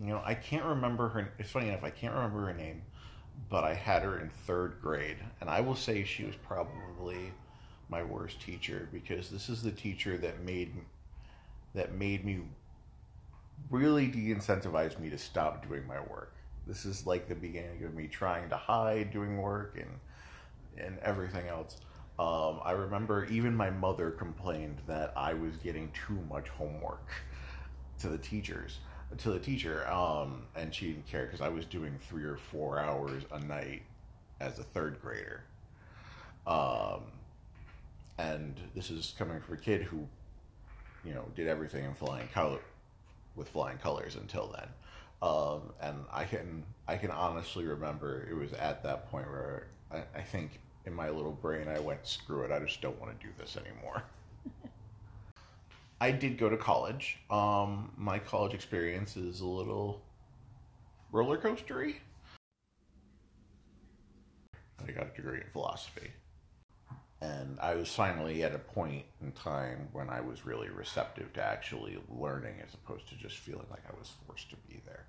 you know, I can't remember her. It's funny enough, I can't remember her name, but I had her in third grade, and I will say she was probably my worst teacher because this is the teacher that made that made me really de-incentivize me to stop doing my work. This is like the beginning of me trying to hide doing work and and everything else. Um, I remember even my mother complained that I was getting too much homework to the teachers to the teacher, um, and she didn't care because I was doing three or four hours a night as a third grader. Um, and this is coming from a kid who, you know, did everything in flying color with flying colors until then. Um, and I can I can honestly remember it was at that point where I, I think in my little brain I went screw it I just don't want to do this anymore. I did go to college. Um, my college experience is a little roller coastery. I got a degree in philosophy. And I was finally at a point in time when I was really receptive to actually learning as opposed to just feeling like I was forced to be there.